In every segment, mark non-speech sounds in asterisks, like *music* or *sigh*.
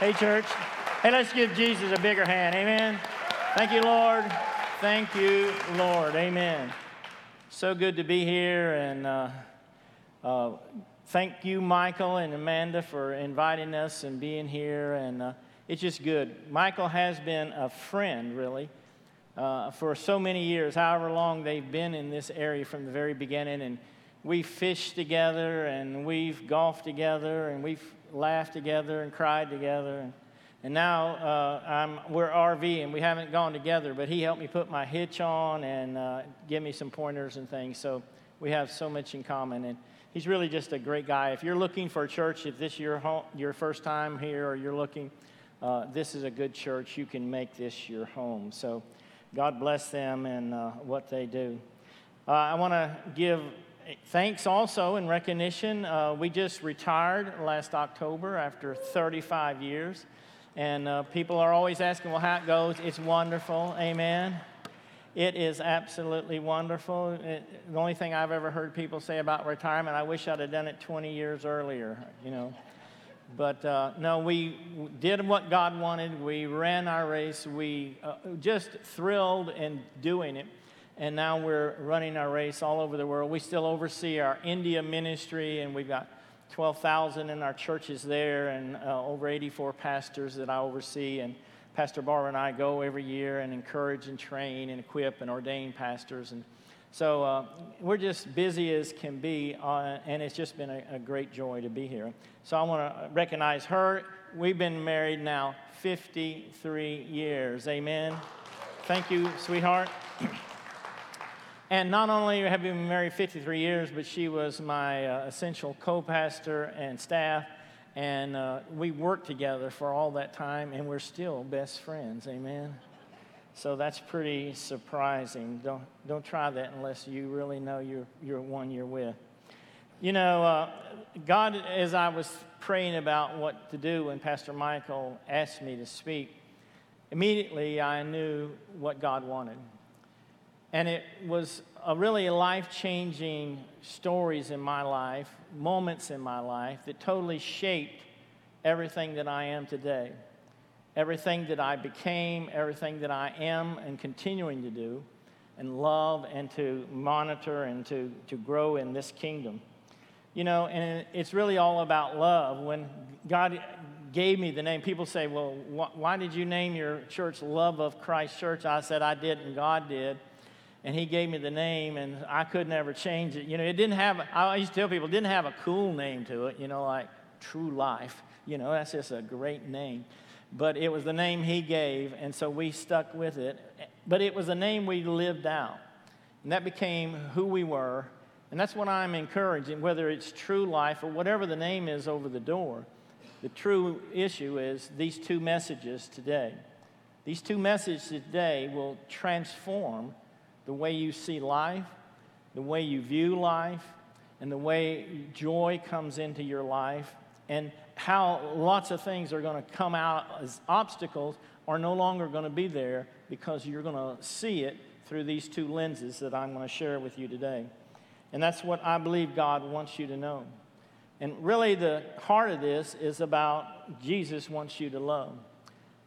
Hey, church. Hey, let's give Jesus a bigger hand. Amen. Thank you, Lord. Thank you, Lord. Amen. So good to be here. And uh, uh, thank you, Michael and Amanda, for inviting us and being here. And uh, it's just good. Michael has been a friend, really, uh, for so many years, however long they've been in this area from the very beginning. And we've fished together, and we've golfed together, and we've laughed together and cried together. And, now uh, I'm, we're RV and we haven't gone together, but he helped me put my hitch on and uh, give me some pointers and things. So we have so much in common. And he's really just a great guy. If you're looking for a church, if this is your, home, your first time here or you're looking, uh, this is a good church. You can make this your home. So God bless them and uh, what they do. Uh, I want to give thanks also in recognition. Uh, we just retired last October after 35 years. And uh, people are always asking, well, how it goes. It's wonderful. Amen. It is absolutely wonderful. It, the only thing I've ever heard people say about retirement, I wish I'd have done it 20 years earlier, you know. But uh, no, we did what God wanted. We ran our race. We uh, just thrilled in doing it and now we're running our race all over the world. We still oversee our India ministry, and we've got 12,000 in our churches there, and uh, over 84 pastors that I oversee. And Pastor Barbara and I go every year and encourage and train and equip and ordain pastors. And so uh, we're just busy as can be, uh, and it's just been a, a great joy to be here. So I want to recognize her. We've been married now 53 years. Amen. Thank you, sweetheart. *clears throat* And not only have we been married 53 years, but she was my uh, essential co pastor and staff. And uh, we worked together for all that time, and we're still best friends. Amen. So that's pretty surprising. Don't, don't try that unless you really know you're, you're one you're with. You know, uh, God, as I was praying about what to do when Pastor Michael asked me to speak, immediately I knew what God wanted. And it was a really life changing stories in my life, moments in my life that totally shaped everything that I am today. Everything that I became, everything that I am and continuing to do, and love and to monitor and to, to grow in this kingdom. You know, and it's really all about love. When God gave me the name, people say, Well, wh- why did you name your church Love of Christ Church? I said, I did, and God did and he gave me the name and i could never change it. You know it didn't have i used to tell people it didn't have a cool name to it you know like true life. You know that's just a great name. But it was the name he gave and so we stuck with it. But it was a name we lived out and that became who we were. And that's what i'm encouraging whether it's true life or whatever the name is over the door. The true issue is these two messages today. These two messages today will transform the way you see life, the way you view life, and the way joy comes into your life, and how lots of things are going to come out as obstacles are no longer going to be there because you're going to see it through these two lenses that I'm going to share with you today. And that's what I believe God wants you to know. And really, the heart of this is about Jesus wants you to love.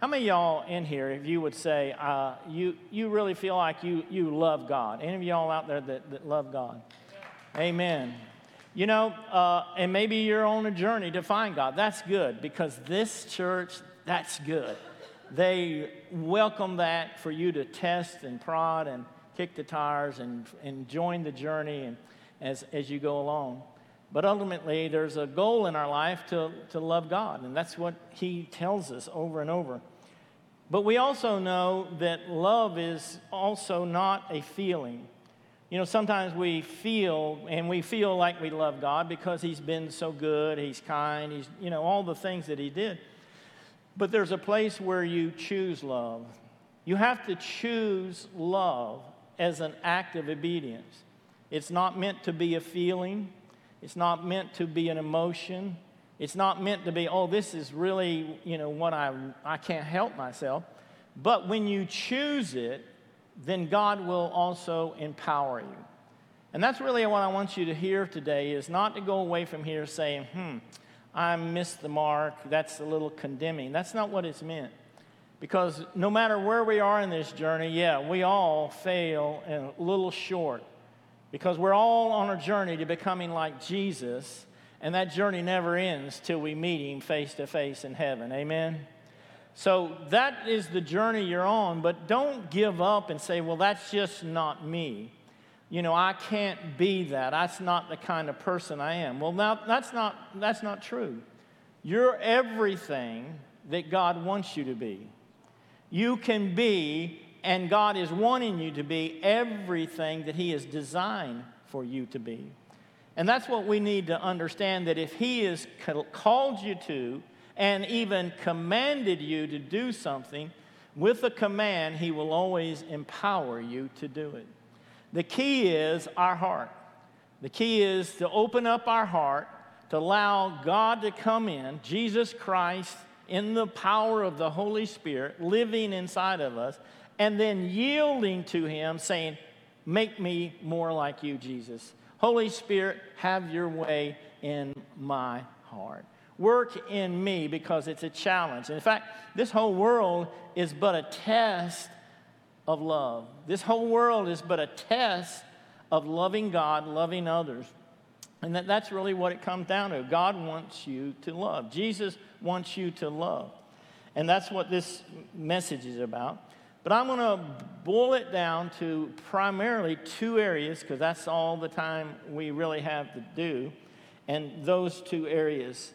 How many of y'all in here, if you would say, uh, you, you really feel like you, you love God? Any of y'all out there that, that love God? Amen. You know, uh, and maybe you're on a journey to find God. That's good because this church, that's good. They welcome that for you to test and prod and kick the tires and, and join the journey and as, as you go along. But ultimately, there's a goal in our life to, to love God, and that's what He tells us over and over. But we also know that love is also not a feeling. You know, sometimes we feel, and we feel like we love God because He's been so good, He's kind, He's, you know, all the things that He did. But there's a place where you choose love. You have to choose love as an act of obedience. It's not meant to be a feeling, it's not meant to be an emotion, it's not meant to be, oh, this is really, you know, what I, I can't help myself. But when you choose it, then God will also empower you. And that's really what I want you to hear today is not to go away from here saying, hmm, I missed the mark, that's a little condemning. That's not what it's meant. Because no matter where we are in this journey, yeah, we all fail and a little short. Because we're all on a journey to becoming like Jesus, and that journey never ends till we meet Him face to face in heaven. Amen? So that is the journey you're on, but don't give up and say, well, that's just not me. You know, I can't be that. That's not the kind of person I am. Well, now, that's not, that's not true. You're everything that God wants you to be. You can be, and God is wanting you to be, everything that He has designed for you to be. And that's what we need to understand that if He has called you to, and even commanded you to do something, with a command, He will always empower you to do it. The key is our heart. The key is to open up our heart, to allow God to come in, Jesus Christ, in the power of the Holy Spirit, living inside of us, and then yielding to Him, saying, Make me more like you, Jesus. Holy Spirit, have your way in my heart. Work in me because it's a challenge. in fact, this whole world is but a test of love. This whole world is but a test of loving God, loving others. And that, that's really what it comes down to. God wants you to love. Jesus wants you to love. And that's what this message is about. But I'm going to boil it down to primarily two areas because that's all the time we really have to do. And those two areas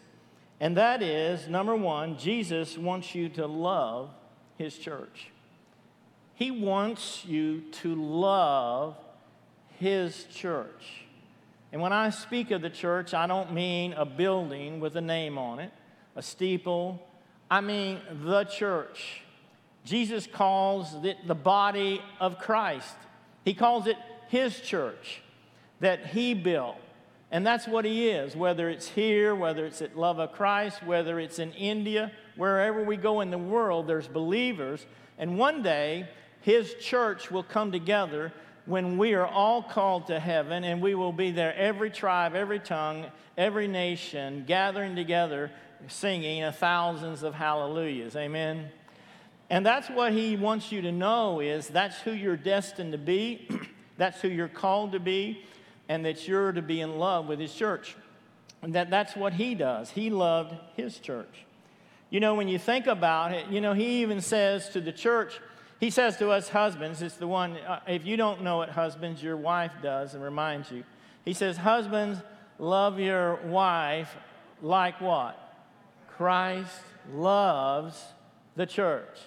and that is number one, Jesus wants you to love his church. He wants you to love his church. And when I speak of the church, I don't mean a building with a name on it, a steeple. I mean the church. Jesus calls it the body of Christ. He calls it his church that he built. And that's what he is, whether it's here, whether it's at Love of Christ, whether it's in India, wherever we go in the world, there's believers. And one day, his church will come together when we are all called to heaven, and we will be there, every tribe, every tongue, every nation, gathering together, singing thousands of hallelujahs. Amen. And that's what he wants you to know is that's who you're destined to be. *clears throat* that's who you're called to be and that you're to be in love with his church. And that that's what he does. He loved his church. You know, when you think about it, you know, he even says to the church, he says to us husbands, it's the one, uh, if you don't know it, husbands, your wife does and reminds you. He says, Husbands, love your wife like what? Christ loves the church.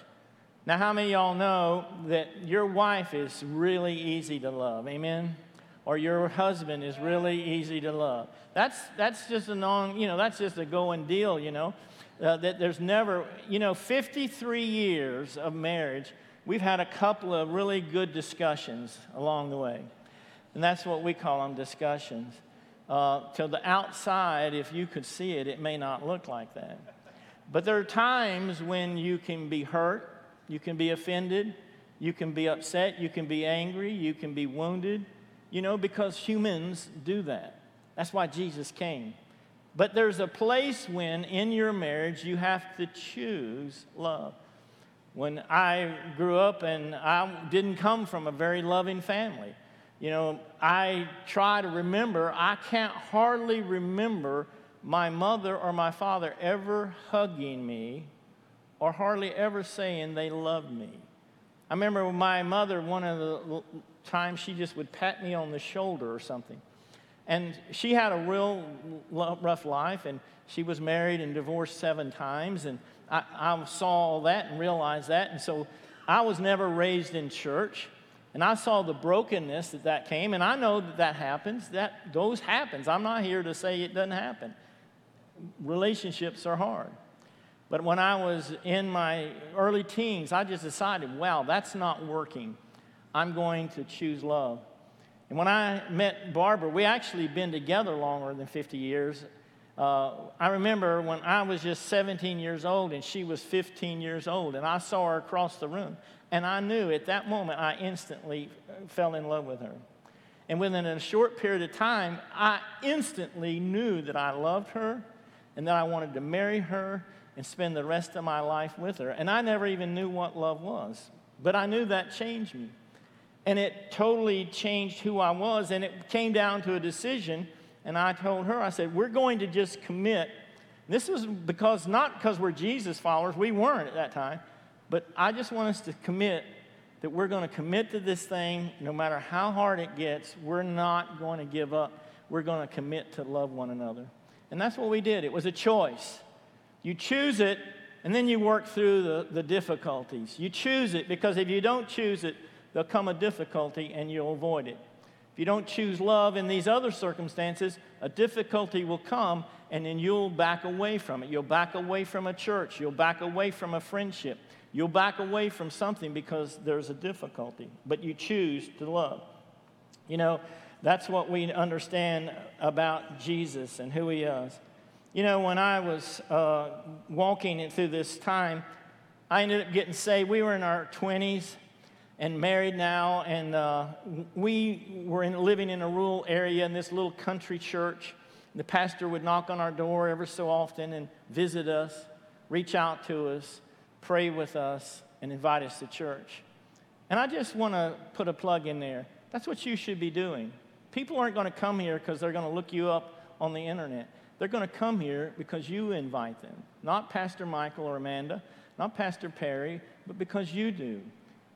Now, how many of y'all know that your wife is really easy to love? Amen? or your husband is really easy to love. That's, that's just a non, you know, that's just a going deal, you know. Uh, that there's never, you know, 53 years of marriage, we've had a couple of really good discussions along the way. And that's what we call them discussions. Uh, to the outside, if you could see it, it may not look like that. But there are times when you can be hurt, you can be offended, you can be upset, you can be angry, you can be wounded you know, because humans do that. That's why Jesus came. But there's a place when in your marriage you have to choose love. When I grew up and I didn't come from a very loving family, you know, I try to remember, I can't hardly remember my mother or my father ever hugging me or hardly ever saying they love me. I remember my mother, one of the times she just would pat me on the shoulder or something. And she had a real rough life, and she was married and divorced seven times. And I, I saw all that and realized that. And so I was never raised in church. And I saw the brokenness that that came, and I know that that happens. That those happens. I'm not here to say it doesn't happen. Relationships are hard. But when I was in my early teens, I just decided, wow, that's not working. I'm going to choose love. And when I met Barbara, we actually been together longer than 50 years. Uh, I remember when I was just 17 years old and she was 15 years old, and I saw her across the room. And I knew at that moment I instantly fell in love with her. And within a short period of time, I instantly knew that I loved her and that I wanted to marry her and spend the rest of my life with her. And I never even knew what love was, but I knew that changed me. And it totally changed who I was. And it came down to a decision. And I told her, I said, we're going to just commit. This was because, not because we're Jesus followers, we weren't at that time, but I just want us to commit that we're going to commit to this thing no matter how hard it gets. We're not going to give up. We're going to commit to love one another. And that's what we did. It was a choice. You choose it, and then you work through the, the difficulties. You choose it because if you don't choose it, there'll come a difficulty and you'll avoid it. If you don't choose love in these other circumstances, a difficulty will come and then you'll back away from it. You'll back away from a church. You'll back away from a friendship. You'll back away from something because there's a difficulty, but you choose to love. You know, that's what we understand about Jesus and who he is. You know, when I was uh, walking through this time, I ended up getting saved. We were in our 20s and married now, and uh, we were in, living in a rural area in this little country church. The pastor would knock on our door ever so often and visit us, reach out to us, pray with us, and invite us to church. And I just want to put a plug in there. That's what you should be doing. People aren't going to come here because they're going to look you up on the internet. They're going to come here because you invite them, not Pastor Michael or Amanda, not Pastor Perry, but because you do.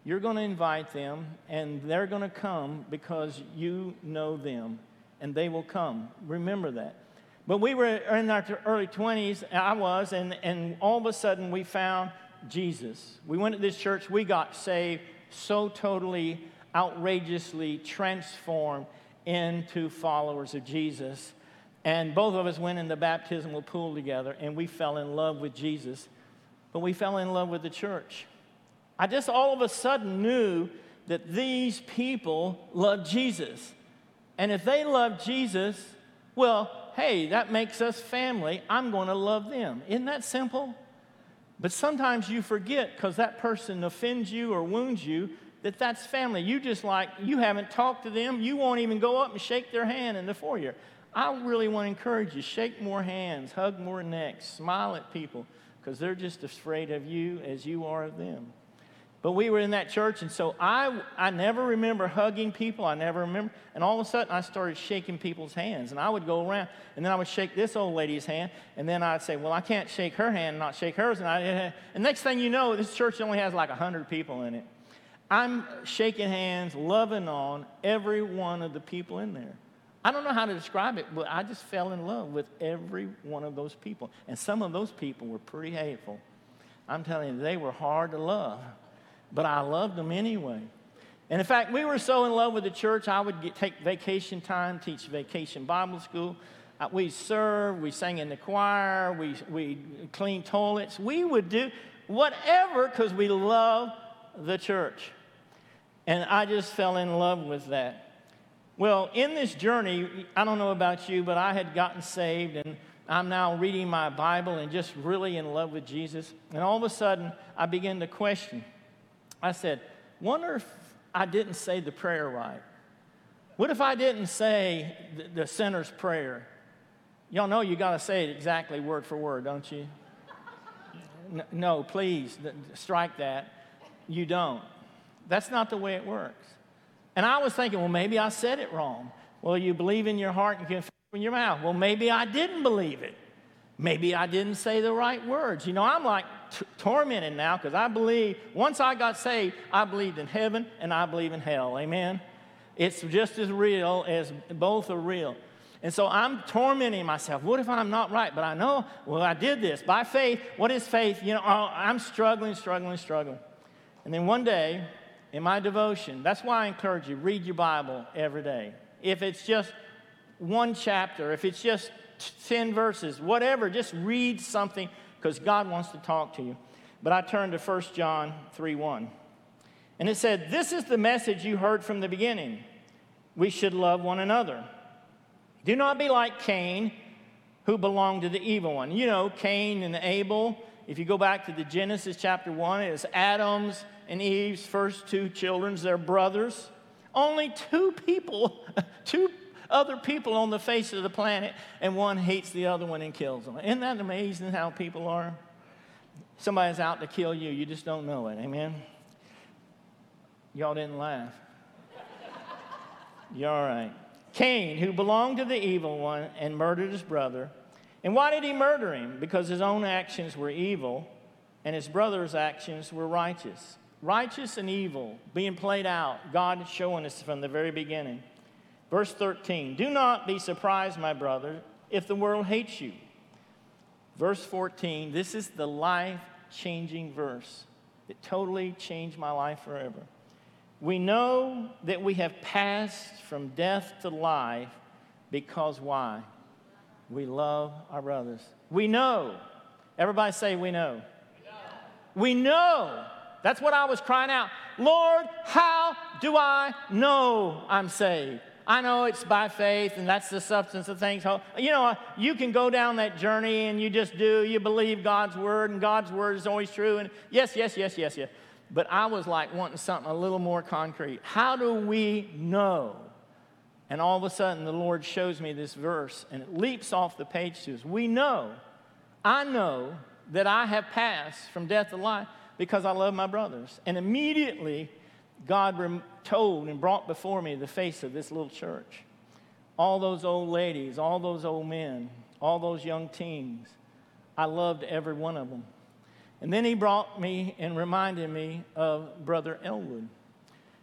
You're going to invite them, and they're going to come because you know them, and they will come. Remember that. But we were in our early 20s, I was, and, and all of a sudden we found Jesus. We went to this church, we got saved, so totally, outrageously transformed into followers of Jesus. And both of us went in the baptismal pool together, and we fell in love with Jesus, but we fell in love with the church. I just all of a sudden knew that these people love Jesus. And if they love Jesus, well, hey, that makes us family. I'm going to love them. Isn't that simple? But sometimes you forget because that person offends you or wounds you that that's family. You just like, you haven't talked to them. You won't even go up and shake their hand in the foyer. I really want to encourage you shake more hands, hug more necks, smile at people because they're just as afraid of you as you are of them. But we were in that church, and so I, I never remember hugging people. I never remember. And all of a sudden, I started shaking people's hands. And I would go around, and then I would shake this old lady's hand, and then I'd say, Well, I can't shake her hand and not shake hers. And, I, and next thing you know, this church only has like 100 people in it. I'm shaking hands, loving on every one of the people in there. I don't know how to describe it, but I just fell in love with every one of those people. And some of those people were pretty hateful. I'm telling you, they were hard to love but I loved them anyway. And in fact, we were so in love with the church, I would get, take vacation time, teach vacation Bible school. Uh, we served, we sang in the choir, we, we cleaned toilets. We would do whatever because we love the church. And I just fell in love with that. Well, in this journey, I don't know about you, but I had gotten saved and I'm now reading my Bible and just really in love with Jesus. And all of a sudden, I begin to question I said, wonder if I didn't say the prayer right. What if I didn't say the, the sinner's prayer? Y'all know you got to say it exactly word for word, don't you? No, please strike that. You don't. That's not the way it works. And I was thinking, well, maybe I said it wrong. Well, you believe in your heart and confess in your mouth. Well, maybe I didn't believe it. Maybe I didn't say the right words. You know, I'm like t- tormented now because I believe, once I got saved, I believed in heaven and I believe in hell. Amen? It's just as real as both are real. And so I'm tormenting myself. What if I'm not right? But I know, well, I did this by faith. What is faith? You know, oh, I'm struggling, struggling, struggling. And then one day, in my devotion, that's why I encourage you read your Bible every day. If it's just one chapter, if it's just 10 verses, whatever, just read something because God wants to talk to you. But I turned to 1 John 3 1. And it said, This is the message you heard from the beginning. We should love one another. Do not be like Cain, who belonged to the evil one. You know, Cain and Abel. If you go back to the Genesis chapter 1, it is Adam's and Eve's first two children, they're brothers. Only two people, *laughs* two other people on the face of the planet, and one hates the other one and kills them. Isn't that amazing how people are? Somebody's out to kill you, you just don't know it. Amen? Y'all didn't laugh. You're all right. Cain, who belonged to the evil one and murdered his brother. And why did he murder him? Because his own actions were evil and his brother's actions were righteous. Righteous and evil being played out, God showing us from the very beginning. Verse 13 Do not be surprised, my brother, if the world hates you. Verse 14 This is the life changing verse. It totally changed my life forever. We know that we have passed from death to life because why? We love our brothers. We know. Everybody say, We know. We know. We know. That's what I was crying out. Lord, how do I know I'm saved? I know it's by faith, and that's the substance of things. You know, you can go down that journey and you just do. You believe God's word, and God's word is always true. And yes, yes, yes, yes, yes. But I was like wanting something a little more concrete. How do we know? And all of a sudden, the Lord shows me this verse, and it leaps off the page to us. We know, I know that I have passed from death to life because I love my brothers. And immediately, God told and brought before me the face of this little church. All those old ladies, all those old men, all those young teens. I loved every one of them. And then he brought me and reminded me of Brother Elwood.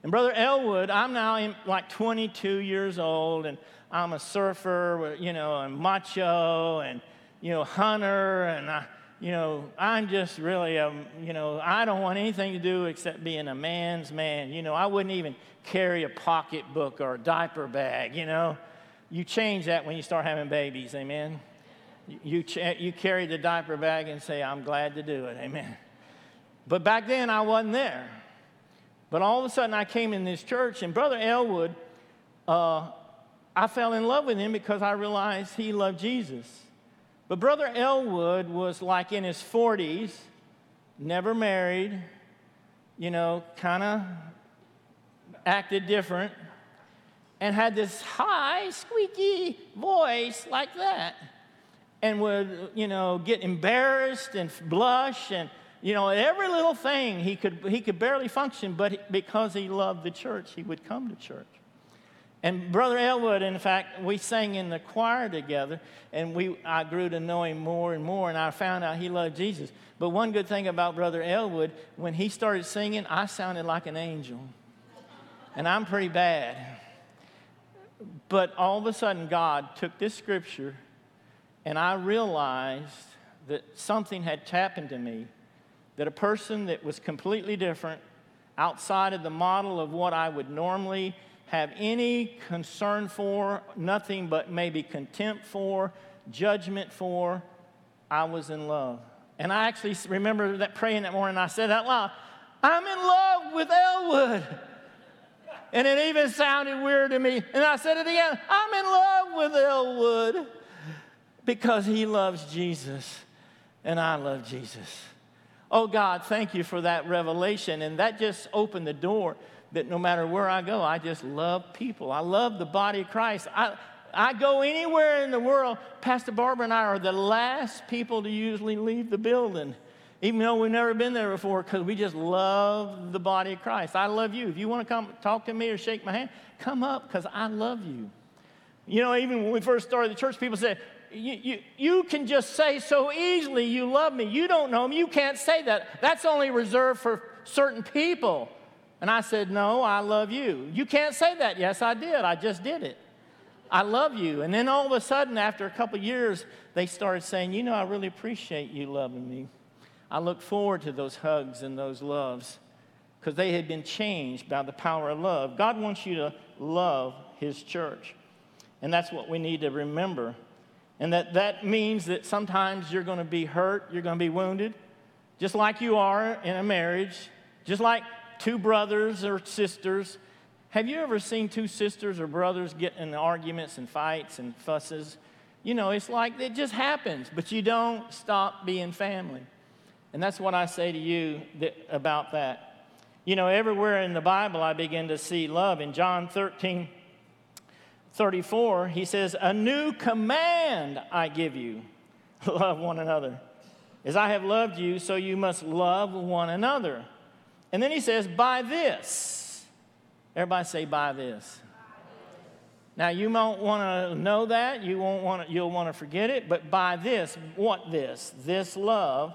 And Brother Elwood, I'm now like 22 years old, and I'm a surfer, you know, and macho, and, you know, hunter, and I, you know, I'm just really, a, you know, I don't want anything to do except being a man's man. You know, I wouldn't even carry a pocketbook or a diaper bag, you know. You change that when you start having babies, amen. You, ch- you carry the diaper bag and say, I'm glad to do it, amen. But back then I wasn't there. But all of a sudden I came in this church, and Brother Elwood, uh, I fell in love with him because I realized he loved Jesus. But Brother Elwood was like in his 40s, never married, you know, kind of acted different, and had this high, squeaky voice like that, and would, you know, get embarrassed and blush and you know, every little thing he could, he could barely function, but because he loved the church, he would come to church. And Brother Elwood, in fact, we sang in the choir together, and we, I grew to know him more and more, and I found out he loved Jesus. But one good thing about Brother Elwood, when he started singing, I sounded like an angel. And I'm pretty bad. But all of a sudden, God took this scripture, and I realized that something had happened to me, that a person that was completely different, outside of the model of what I would normally have any concern for, nothing but maybe contempt for, judgment for, I was in love. And I actually remember that praying that morning, I said out loud, I'm in love with Elwood. And it even sounded weird to me. And I said it again, I'm in love with Elwood because he loves Jesus and I love Jesus. Oh God, thank you for that revelation. And that just opened the door that no matter where I go, I just love people. I love the body of Christ. I, I go anywhere in the world, Pastor Barbara and I are the last people to usually leave the building, even though we've never been there before, because we just love the body of Christ. I love you. If you want to come talk to me or shake my hand, come up, because I love you. You know, even when we first started the church, people said, you, you, you can just say so easily, you love me. You don't know me. You can't say that. That's only reserved for certain people. And I said, No, I love you. You can't say that. Yes, I did. I just did it. I love you. And then all of a sudden, after a couple years, they started saying, You know, I really appreciate you loving me. I look forward to those hugs and those loves because they had been changed by the power of love. God wants you to love His church. And that's what we need to remember. And that, that means that sometimes you're going to be hurt, you're going to be wounded, just like you are in a marriage, just like two brothers or sisters. Have you ever seen two sisters or brothers get in arguments and fights and fusses? You know, it's like it just happens, but you don't stop being family. And that's what I say to you that, about that. You know, everywhere in the Bible, I begin to see love. In John 13, 34, he says, A new command I give you *laughs* love one another. As I have loved you, so you must love one another. And then he says, By this. Everybody say, By this. Now you won't want to know that, you won't want to, you'll want to forget it, but by this, what this? This love,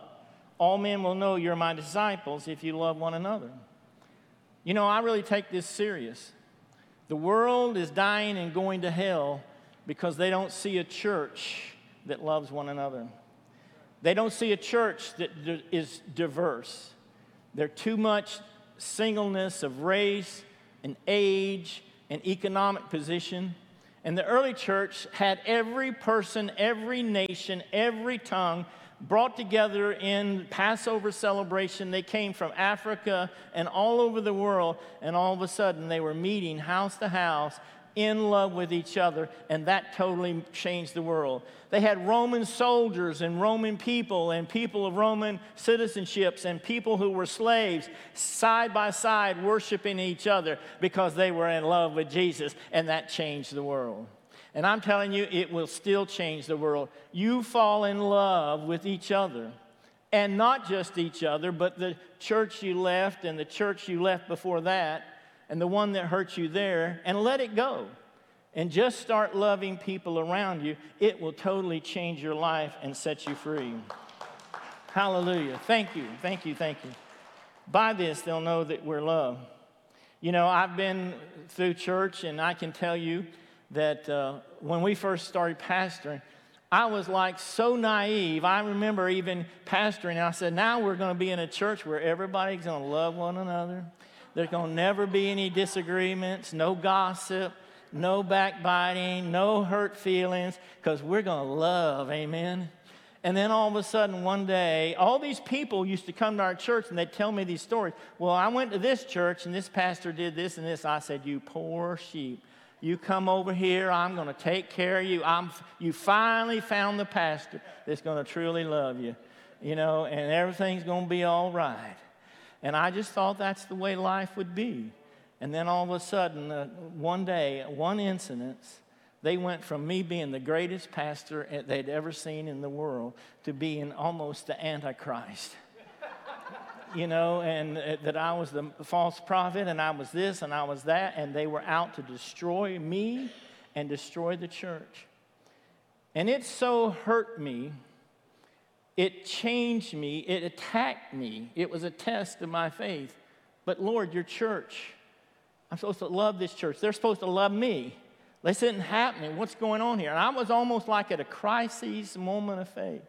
all men will know you're my disciples if you love one another. You know, I really take this serious. The world is dying and going to hell because they don't see a church that loves one another. They don't see a church that is diverse. There's too much singleness of race and age and economic position. And the early church had every person, every nation, every tongue brought together in Passover celebration. They came from Africa and all over the world, and all of a sudden they were meeting house to house in love with each other, and that totally changed the world. They had Roman soldiers and Roman people and people of Roman citizenships and people who were slaves side by side worshiping each other because they were in love with Jesus, and that changed the world. And I'm telling you, it will still change the world. You fall in love with each other. And not just each other, but the church you left and the church you left before that and the one that hurt you there and let it go. And just start loving people around you. It will totally change your life and set you free. Hallelujah. Thank you. Thank you. Thank you. By this, they'll know that we're loved. You know, I've been through church, and I can tell you that uh, when we first started pastoring, I was like so naive. I remember even pastoring, I said, Now we're going to be in a church where everybody's going to love one another. There's going to never be any disagreements, no gossip, no backbiting, no hurt feelings, because we're going to love. Amen. And then all of a sudden, one day, all these people used to come to our church and they'd tell me these stories. Well, I went to this church and this pastor did this and this. I said, You poor sheep. You come over here, I'm going to take care of you. I'm, you finally found the pastor that's going to truly love you, you know, and everything's going to be all right. And I just thought that's the way life would be. And then all of a sudden, uh, one day, one incident, they went from me being the greatest pastor they'd ever seen in the world to being almost the Antichrist. you know, and uh, that I was the false prophet and I was this and I was that, and they were out to destroy me and destroy the church. And it so hurt me it changed me, it attacked me. It was a test of my faith. But Lord, your church, I'm supposed to love this church. They're supposed to love me. This isn't happening. What's going on here? And I was almost like at a crisis moment of faith.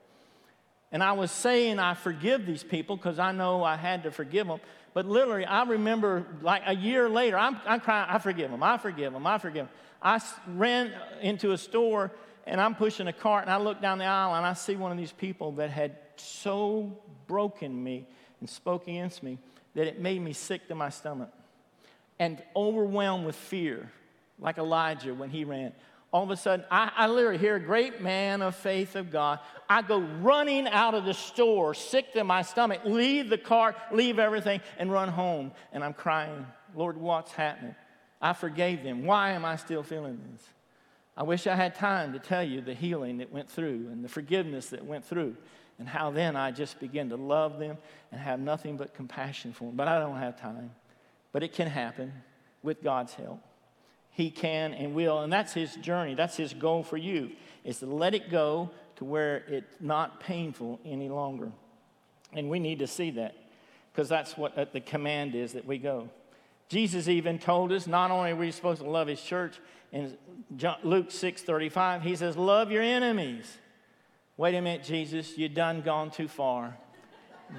And I was saying, I forgive these people because I know I had to forgive them. But literally, I remember like a year later, I'm, I'm crying, I forgive them, I forgive them, I forgive them. I ran into a store and I'm pushing a cart and I look down the aisle and I see one of these people that had so broken me and spoke against me that it made me sick to my stomach and overwhelmed with fear, like Elijah when he ran. All of a sudden, I, I literally hear a great man of faith of God. I go running out of the store, sick to my stomach, leave the cart, leave everything, and run home. And I'm crying, Lord, what's happening? I forgave them. Why am I still feeling this? I wish I had time to tell you the healing that went through and the forgiveness that went through, and how then I just began to love them and have nothing but compassion for them. But I don't have time. But it can happen with God's help. He can and will, and that's His journey. That's His goal for you, is to let it go to where it's not painful any longer. And we need to see that because that's what uh, the command is that we go. Jesus even told us not only are we supposed to love His church, in Luke 6 35, he says, Love your enemies. Wait a minute, Jesus, you done gone too far.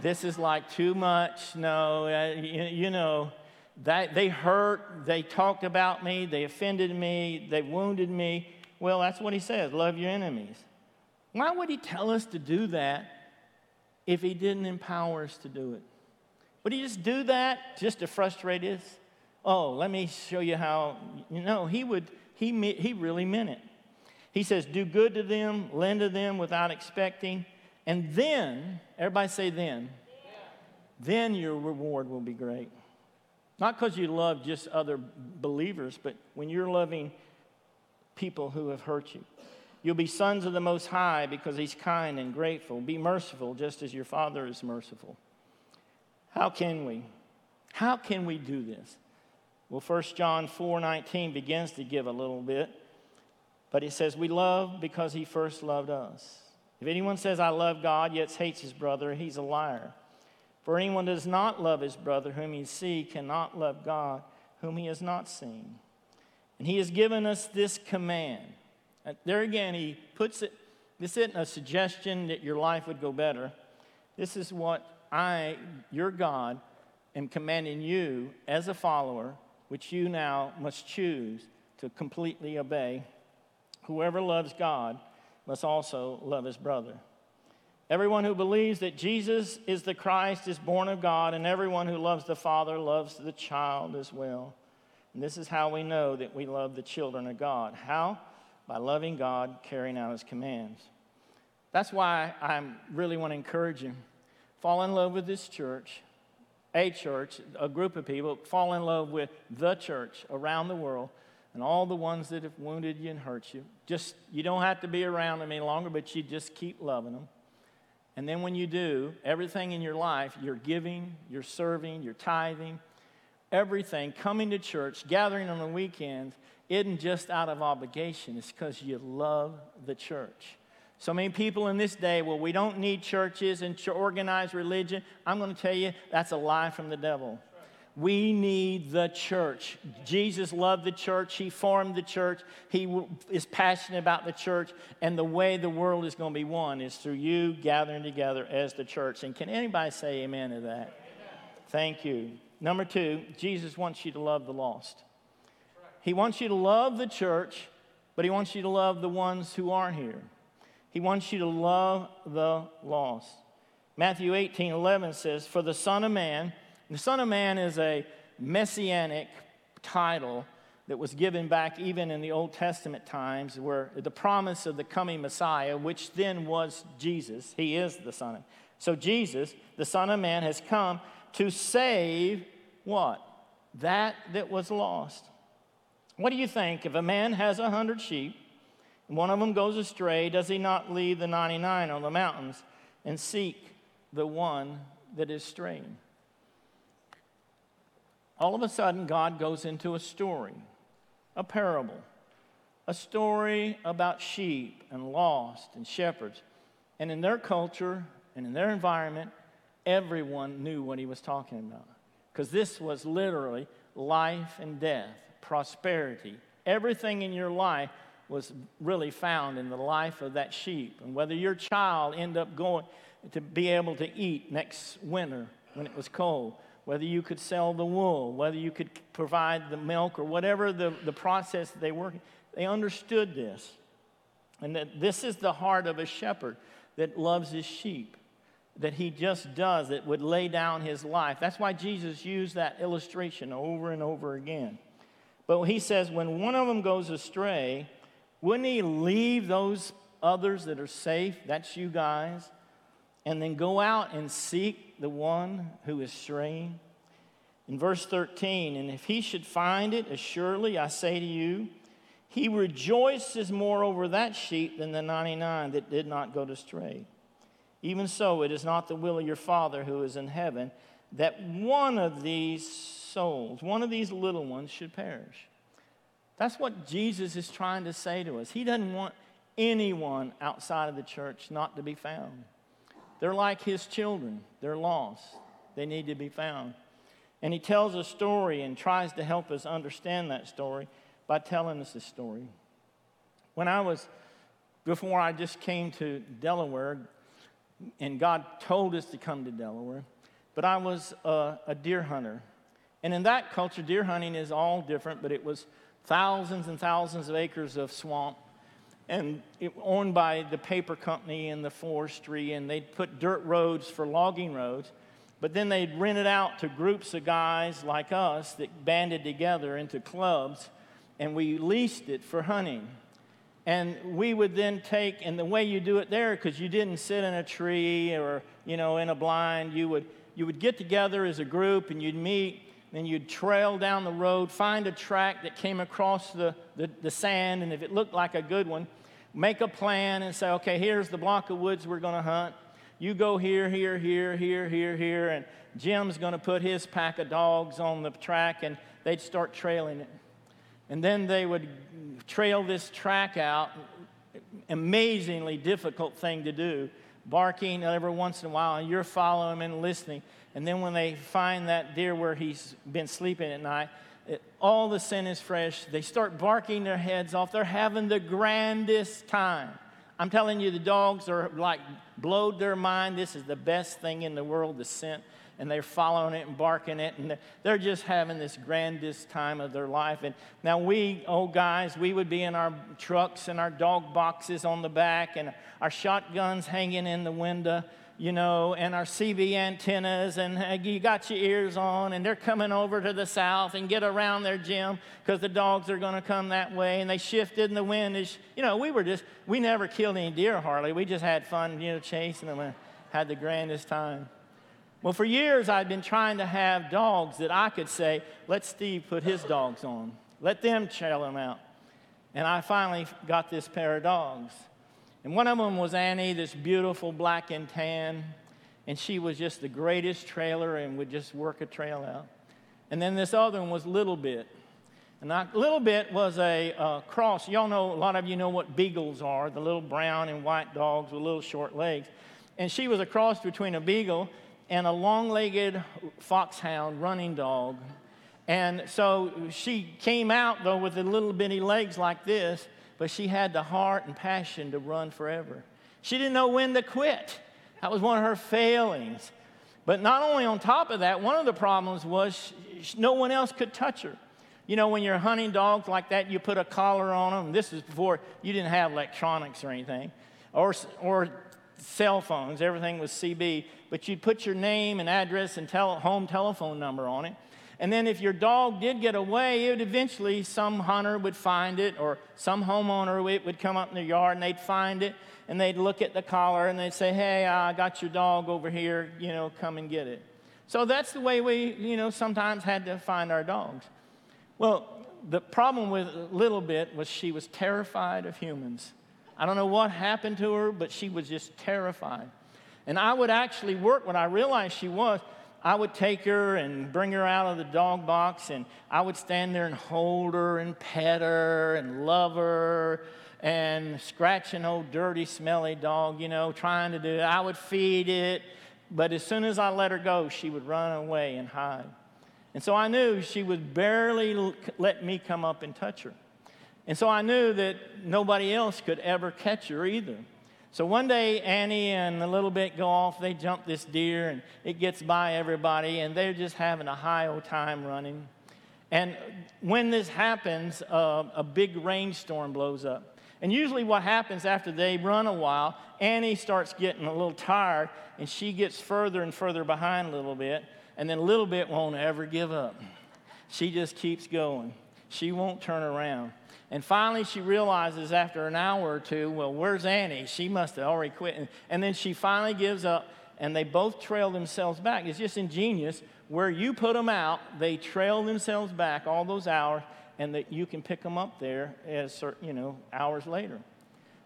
This is like too much. No, uh, you, you know, that they hurt, they talked about me, they offended me, they wounded me. Well, that's what he says love your enemies. Why would he tell us to do that if he didn't empower us to do it? Would he just do that just to frustrate us? Oh, let me show you how. You know, he would he, he really meant it. He says, Do good to them, lend to them without expecting, and then, everybody say then, yeah. then your reward will be great. Not because you love just other believers, but when you're loving people who have hurt you. You'll be sons of the Most High because He's kind and grateful. Be merciful just as your Father is merciful. How can we? How can we do this? Well, 1 John 4:19 begins to give a little bit, but it says, We love because He first loved us. If anyone says, I love God, yet hates his brother, he's a liar. For anyone does not love his brother whom he sees cannot love God whom he has not seen. And he has given us this command. And there again, he puts it, this isn't a suggestion that your life would go better. This is what I, your God, am commanding you as a follower, which you now must choose to completely obey. Whoever loves God must also love his brother. Everyone who believes that Jesus is the Christ is born of God, and everyone who loves the Father loves the child as well. And this is how we know that we love the children of God. How? By loving God, carrying out his commands. That's why I really want to encourage you. Fall in love with this church, a church, a group of people. Fall in love with the church around the world and all the ones that have wounded you and hurt you. Just, you don't have to be around them any longer, but you just keep loving them. And then when you do, everything in your life, you're giving, you're serving, you're tithing, everything, coming to church, gathering on the weekends, isn't just out of obligation, it's because you love the church. So many people in this day, well, we don't need churches and organized religion. I'm going to tell you, that's a lie from the devil. We need the church. Jesus loved the church. He formed the church. He is passionate about the church. And the way the world is going to be won is through you gathering together as the church. And can anybody say amen to that? Amen. Thank you. Number two, Jesus wants you to love the lost. He wants you to love the church, but He wants you to love the ones who aren't here. He wants you to love the lost. Matthew 18 11 says, For the Son of Man, the Son of Man is a messianic title that was given back even in the Old Testament times, where the promise of the coming Messiah, which then was Jesus, he is the Son of So Jesus, the Son of Man, has come to save what? That that was lost. What do you think? If a man has a hundred sheep one of them goes astray, does he not leave the 99 on the mountains and seek the one that is straying? all of a sudden, God goes into a story, a parable, a story about sheep and lost and shepherds. And in their culture and in their environment, everyone knew what he was talking about. Because this was literally life and death, prosperity. Everything in your life was really found in the life of that sheep. And whether your child end up going to be able to eat next winter when it was cold, whether you could sell the wool, whether you could provide the milk, or whatever the, the process they were, they understood this. And that this is the heart of a shepherd that loves his sheep, that he just does, that would lay down his life. That's why Jesus used that illustration over and over again. But he says, when one of them goes astray, wouldn't he leave those others that are safe? That's you guys and then go out and seek the one who is straying? In verse 13, and if he should find it, assuredly I say to you, he rejoices more over that sheep than the 99 that did not go astray. Even so, it is not the will of your Father who is in heaven that one of these souls, one of these little ones, should perish. That's what Jesus is trying to say to us. He doesn't want anyone outside of the church not to be found. They're like his children, they're lost, they need to be found. And he tells a story and tries to help us understand that story by telling us a story. When I was, before I just came to Delaware, and God told us to come to Delaware, but I was a, a deer hunter. And in that culture, deer hunting is all different, but it was thousands and thousands of acres of swamp and it, owned by the paper company and the forestry, and they'd put dirt roads for logging roads. But then they'd rent it out to groups of guys like us that banded together into clubs, and we leased it for hunting. And we would then take, and the way you do it there, because you didn't sit in a tree or, you know, in a blind, you would, you would get together as a group and you'd meet then you'd trail down the road, find a track that came across the, the, the sand, and if it looked like a good one, make a plan and say, okay, here's the block of woods we're going to hunt. You go here, here, here, here, here, here, and Jim's going to put his pack of dogs on the track, and they'd start trailing it. And then they would trail this track out, amazingly difficult thing to do, barking every once in a while, and you're following and listening. And then when they find that deer where he's been sleeping at night, it, all the scent is fresh. They start barking their heads off. They're having the grandest time. I'm telling you, the dogs are like blowed their mind. This is the best thing in the world, the scent. And they're following it and barking it, and they're just having this grandest time of their life. And now, we, old guys, we would be in our trucks and our dog boxes on the back and our shotguns hanging in the window you know, and our CB antennas, and you got your ears on, and they're coming over to the south and get around their Jim because the dogs are going to come that way, and they shifted in the wind. Is, you know, we were just, we never killed any deer hardly. We just had fun, you know, chasing them and had the grandest time. Well, for years I'd been trying to have dogs that I could say, let Steve put his dogs on, let them trail them out. And I finally got this pair of dogs. And one of them was Annie, this beautiful black and tan. And she was just the greatest trailer and would just work a trail out. And then this other one was Little Bit. And that Little Bit was a uh, cross. Y'all know, a lot of you know what beagles are the little brown and white dogs with little short legs. And she was a cross between a beagle and a long legged foxhound running dog. And so she came out, though, with the little bitty legs like this but she had the heart and passion to run forever. She didn't know when to quit. That was one of her failings. But not only on top of that, one of the problems was she, no one else could touch her. You know, when you're hunting dogs like that, you put a collar on them. This is before you didn't have electronics or anything, or, or cell phones. Everything was CB. But you'd put your name and address and home telephone number on it. And then if your dog did get away, it would eventually some hunter would find it or some homeowner it would come up in their yard and they'd find it and they'd look at the collar and they'd say, "Hey, I got your dog over here, you know, come and get it." So that's the way we, you know, sometimes had to find our dogs. Well, the problem with Little Bit was she was terrified of humans. I don't know what happened to her, but she was just terrified. And I would actually work when I realized she was. I would take her and bring her out of the dog box, and I would stand there and hold her and pet her and love her and scratch an old dirty, smelly dog, you know, trying to do it. I would feed it, but as soon as I let her go, she would run away and hide. And so I knew she would barely let me come up and touch her. And so I knew that nobody else could ever catch her either. So one day, Annie and a little bit go off. They jump this deer, and it gets by everybody, and they're just having a high old time running. And when this happens, uh, a big rainstorm blows up. And usually, what happens after they run a while, Annie starts getting a little tired, and she gets further and further behind a little bit, and then a little bit won't ever give up. She just keeps going. She won't turn around. And finally, she realizes after an hour or two, well, where's Annie? She must have already quit. And then she finally gives up, and they both trail themselves back. It's just ingenious. Where you put them out, they trail themselves back all those hours, and that you can pick them up there as you know, hours later.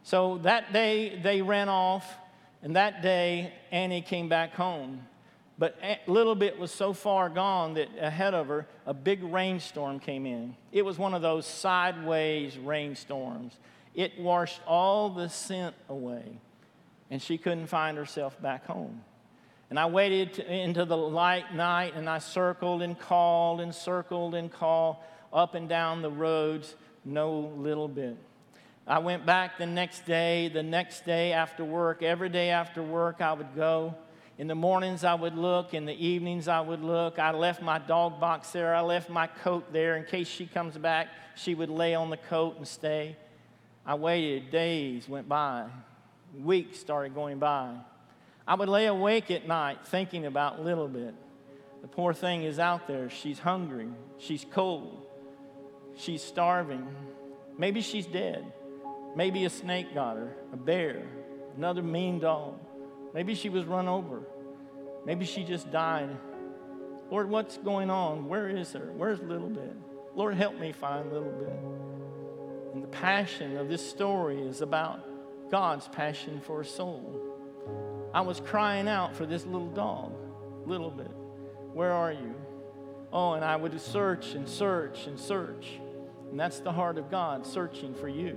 So that day, they ran off, and that day, Annie came back home. But a little bit was so far gone that ahead of her, a big rainstorm came in. It was one of those sideways rainstorms. It washed all the scent away, and she couldn't find herself back home. And I waited to, into the light night, and I circled and called and circled and called up and down the roads, no little bit. I went back the next day, the next day after work, every day after work, I would go in the mornings, I would look. In the evenings, I would look. I left my dog box there. I left my coat there in case she comes back. She would lay on the coat and stay. I waited. Days went by. Weeks started going by. I would lay awake at night thinking about Little Bit. The poor thing is out there. She's hungry. She's cold. She's starving. Maybe she's dead. Maybe a snake got her, a bear, another mean dog. Maybe she was run over. Maybe she just died. Lord, what's going on? Where is her? Where's Little Bit? Lord, help me find Little Bit. And the passion of this story is about God's passion for a soul. I was crying out for this little dog, Little Bit. Where are you? Oh, and I would search and search and search. And that's the heart of God, searching for you,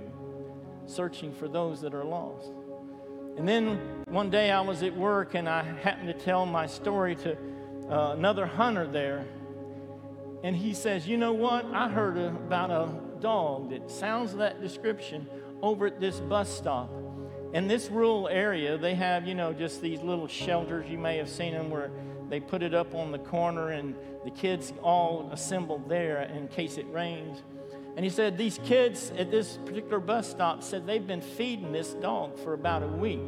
searching for those that are lost. And then one day I was at work and I happened to tell my story to uh, another hunter there. And he says, You know what? I heard about a dog that sounds that description over at this bus stop. In this rural area, they have, you know, just these little shelters. You may have seen them where they put it up on the corner and the kids all assembled there in case it rains. And he said these kids at this particular bus stop said they've been feeding this dog for about a week.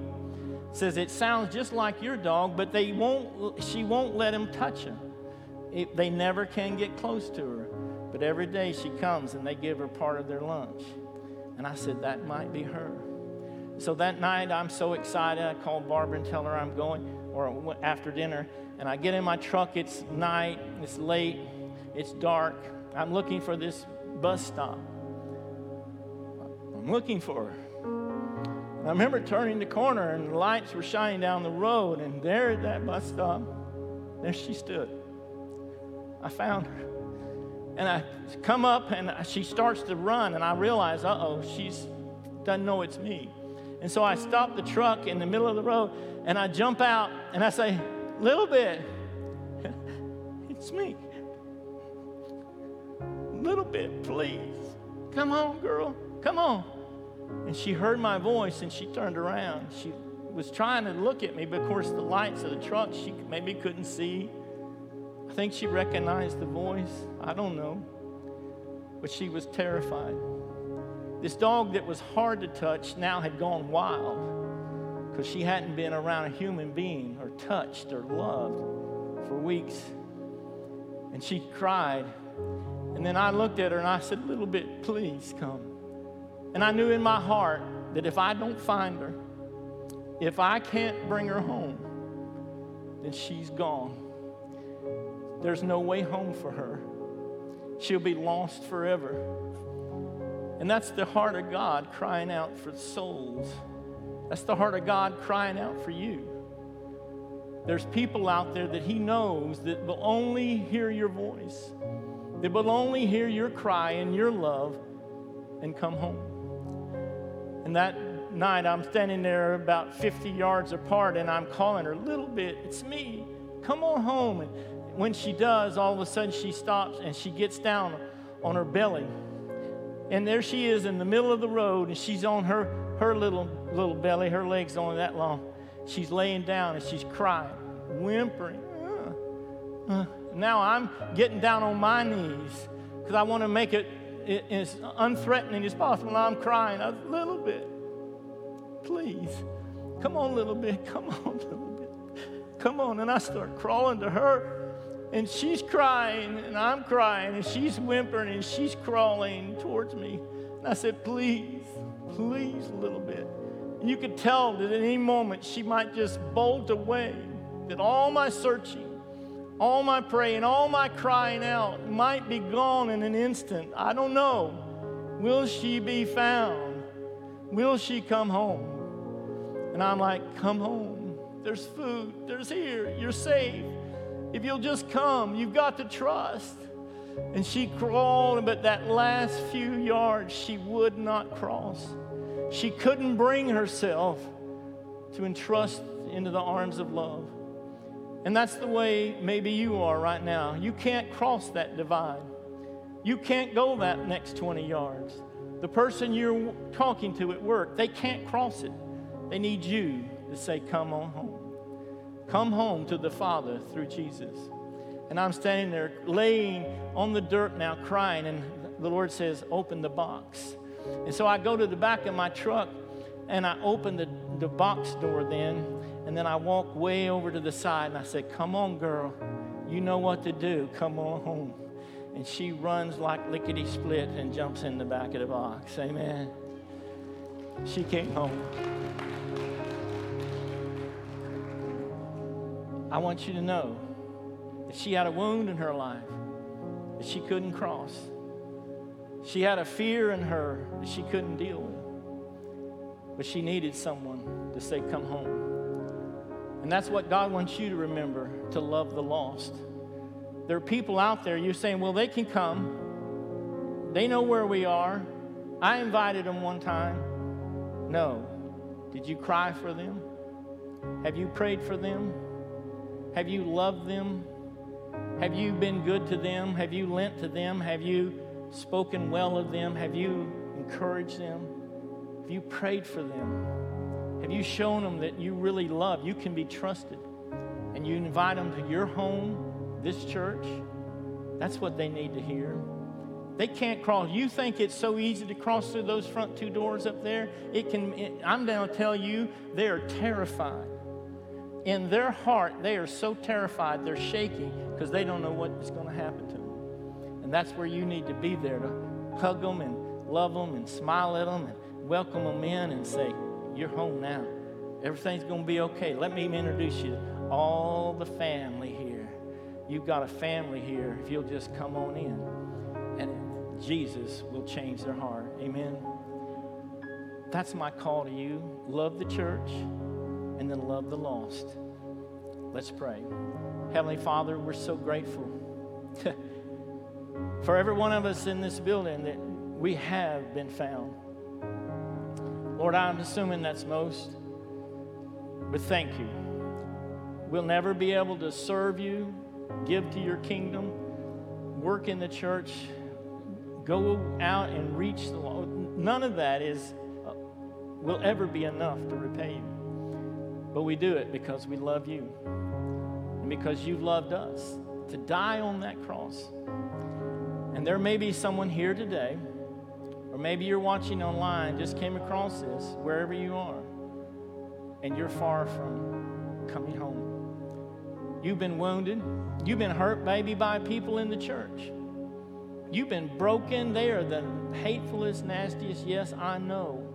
Says it sounds just like your dog, but they won't. She won't let him touch him. It, they never can get close to her. But every day she comes and they give her part of their lunch. And I said that might be her. So that night I'm so excited. I called Barbara and tell her I'm going, or after dinner, and I get in my truck. It's night, it's late, it's dark. I'm looking for this bus stop. I'm looking for her. And I remember turning the corner and the lights were shining down the road, and there at that bus stop, there she stood. I found her. And I come up and she starts to run, and I realize, uh oh, she doesn't know it's me. And so I stop the truck in the middle of the road and I jump out and I say, little bit. *laughs* it's me. Little bit, please. Come on, girl. Come on. And she heard my voice and she turned around. She was trying to look at me, but of course, the lights of the truck she maybe couldn't see. I think she recognized the voice. I don't know. But she was terrified. This dog that was hard to touch now had gone wild because she hadn't been around a human being or touched or loved for weeks. And she cried. And then I looked at her and I said, a Little bit, please come. And I knew in my heart that if I don't find her, if I can't bring her home, then she's gone. There's no way home for her. She'll be lost forever. And that's the heart of God crying out for souls. That's the heart of God crying out for you. There's people out there that He knows that will only hear your voice, that will only hear your cry and your love and come home. And that night, I'm standing there about 50 yards apart and I'm calling her, a Little bit, it's me. Come on home. And when she does, all of a sudden she stops and she gets down on her belly. And there she is in the middle of the road and she's on her her little little belly, her legs only that long. She's laying down and she's crying, whimpering. Uh, uh. Now I'm getting down on my knees because I want to make it, as unthreatening as possible. And I'm crying a little bit. Please, come on, little bit. Come *laughs* on, little bit. Come on. And I start crawling to her. And she's crying, and I'm crying, and she's whimpering, and she's crawling towards me. And I said, Please, please, a little bit. And you could tell that at any moment she might just bolt away, that all my searching, all my praying, all my crying out might be gone in an instant. I don't know. Will she be found? Will she come home? And I'm like, Come home. There's food. There's here. You're safe. If you'll just come, you've got to trust. And she crawled, but that last few yards she would not cross. She couldn't bring herself to entrust into the arms of love. And that's the way maybe you are right now. You can't cross that divide. You can't go that next 20 yards. The person you're talking to at work, they can't cross it. They need you to say, Come on home. Come home to the Father through Jesus. And I'm standing there laying on the dirt now crying, and the Lord says, Open the box. And so I go to the back of my truck and I open the, the box door then, and then I walk way over to the side and I say, Come on, girl. You know what to do. Come on home. And she runs like lickety split and jumps in the back of the box. Amen. She came home. I want you to know that she had a wound in her life that she couldn't cross. She had a fear in her that she couldn't deal with. But she needed someone to say, Come home. And that's what God wants you to remember to love the lost. There are people out there, you're saying, Well, they can come. They know where we are. I invited them one time. No. Did you cry for them? Have you prayed for them? Have you loved them? Have you been good to them? Have you lent to them? Have you spoken well of them? Have you encouraged them? Have you prayed for them? Have you shown them that you really love? You can be trusted. And you invite them to your home, this church? That's what they need to hear. They can't cross. You think it's so easy to cross through those front two doors up there? It can. It, I'm going to tell you, they are terrified. In their heart, they are so terrified, they're shaking because they don't know what is going to happen to them. And that's where you need to be there to hug them and love them and smile at them and welcome them in and say, You're home now. Everything's going to be okay. Let me introduce you to all the family here. You've got a family here if you'll just come on in. And Jesus will change their heart. Amen. That's my call to you. Love the church and then love the lost. Let's pray. Heavenly Father, we're so grateful *laughs* for every one of us in this building that we have been found. Lord, I'm assuming that's most, but thank you. We'll never be able to serve you, give to your kingdom, work in the church go out and reach the lost. None of that is uh, will ever be enough to repay you. But we do it because we love you and because you've loved us to die on that cross. And there may be someone here today, or maybe you're watching online, just came across this, wherever you are, and you're far from coming home. You've been wounded. You've been hurt, maybe by people in the church. You've been broken. They are the hatefulest, nastiest. Yes, I know.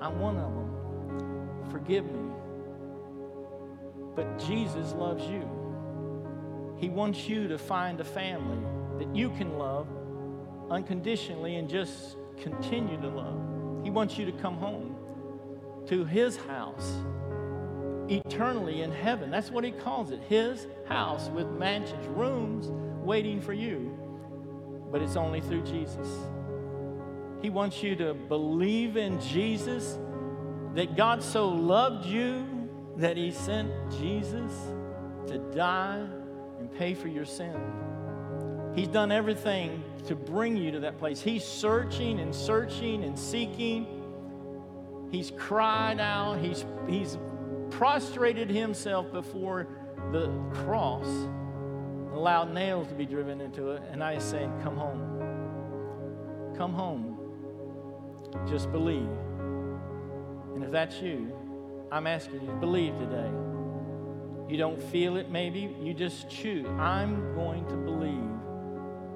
I'm one of them. Forgive me. But Jesus loves you. He wants you to find a family that you can love unconditionally and just continue to love. He wants you to come home to His house eternally in heaven. That's what He calls it His house with mansions, rooms waiting for you but it's only through Jesus. He wants you to believe in Jesus, that God so loved you that He sent Jesus to die and pay for your sin. He's done everything to bring you to that place. He's searching and searching and seeking. He's cried out. He's, he's prostrated himself before the cross allowed nails to be driven into it, and I say, Come home. Come home. Just believe. And if that's you, I'm asking you to believe today. You don't feel it, maybe. You just choose. I'm going to believe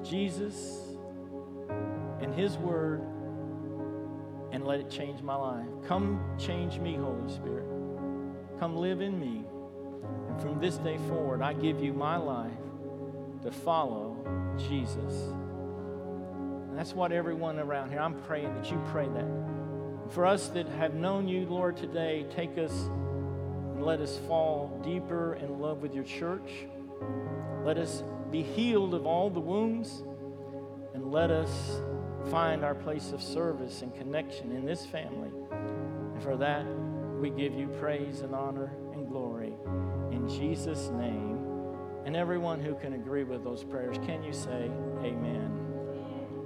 Jesus and His Word and let it change my life. Come change me, Holy Spirit. Come live in me. And from this day forward, I give you my life to follow Jesus. And that's what everyone around here, I'm praying that you pray that. For us that have known you, Lord, today, take us and let us fall deeper in love with your church. Let us be healed of all the wounds and let us find our place of service and connection in this family. And for that, we give you praise and honor and glory. In Jesus' name. And everyone who can agree with those prayers, can you say amen?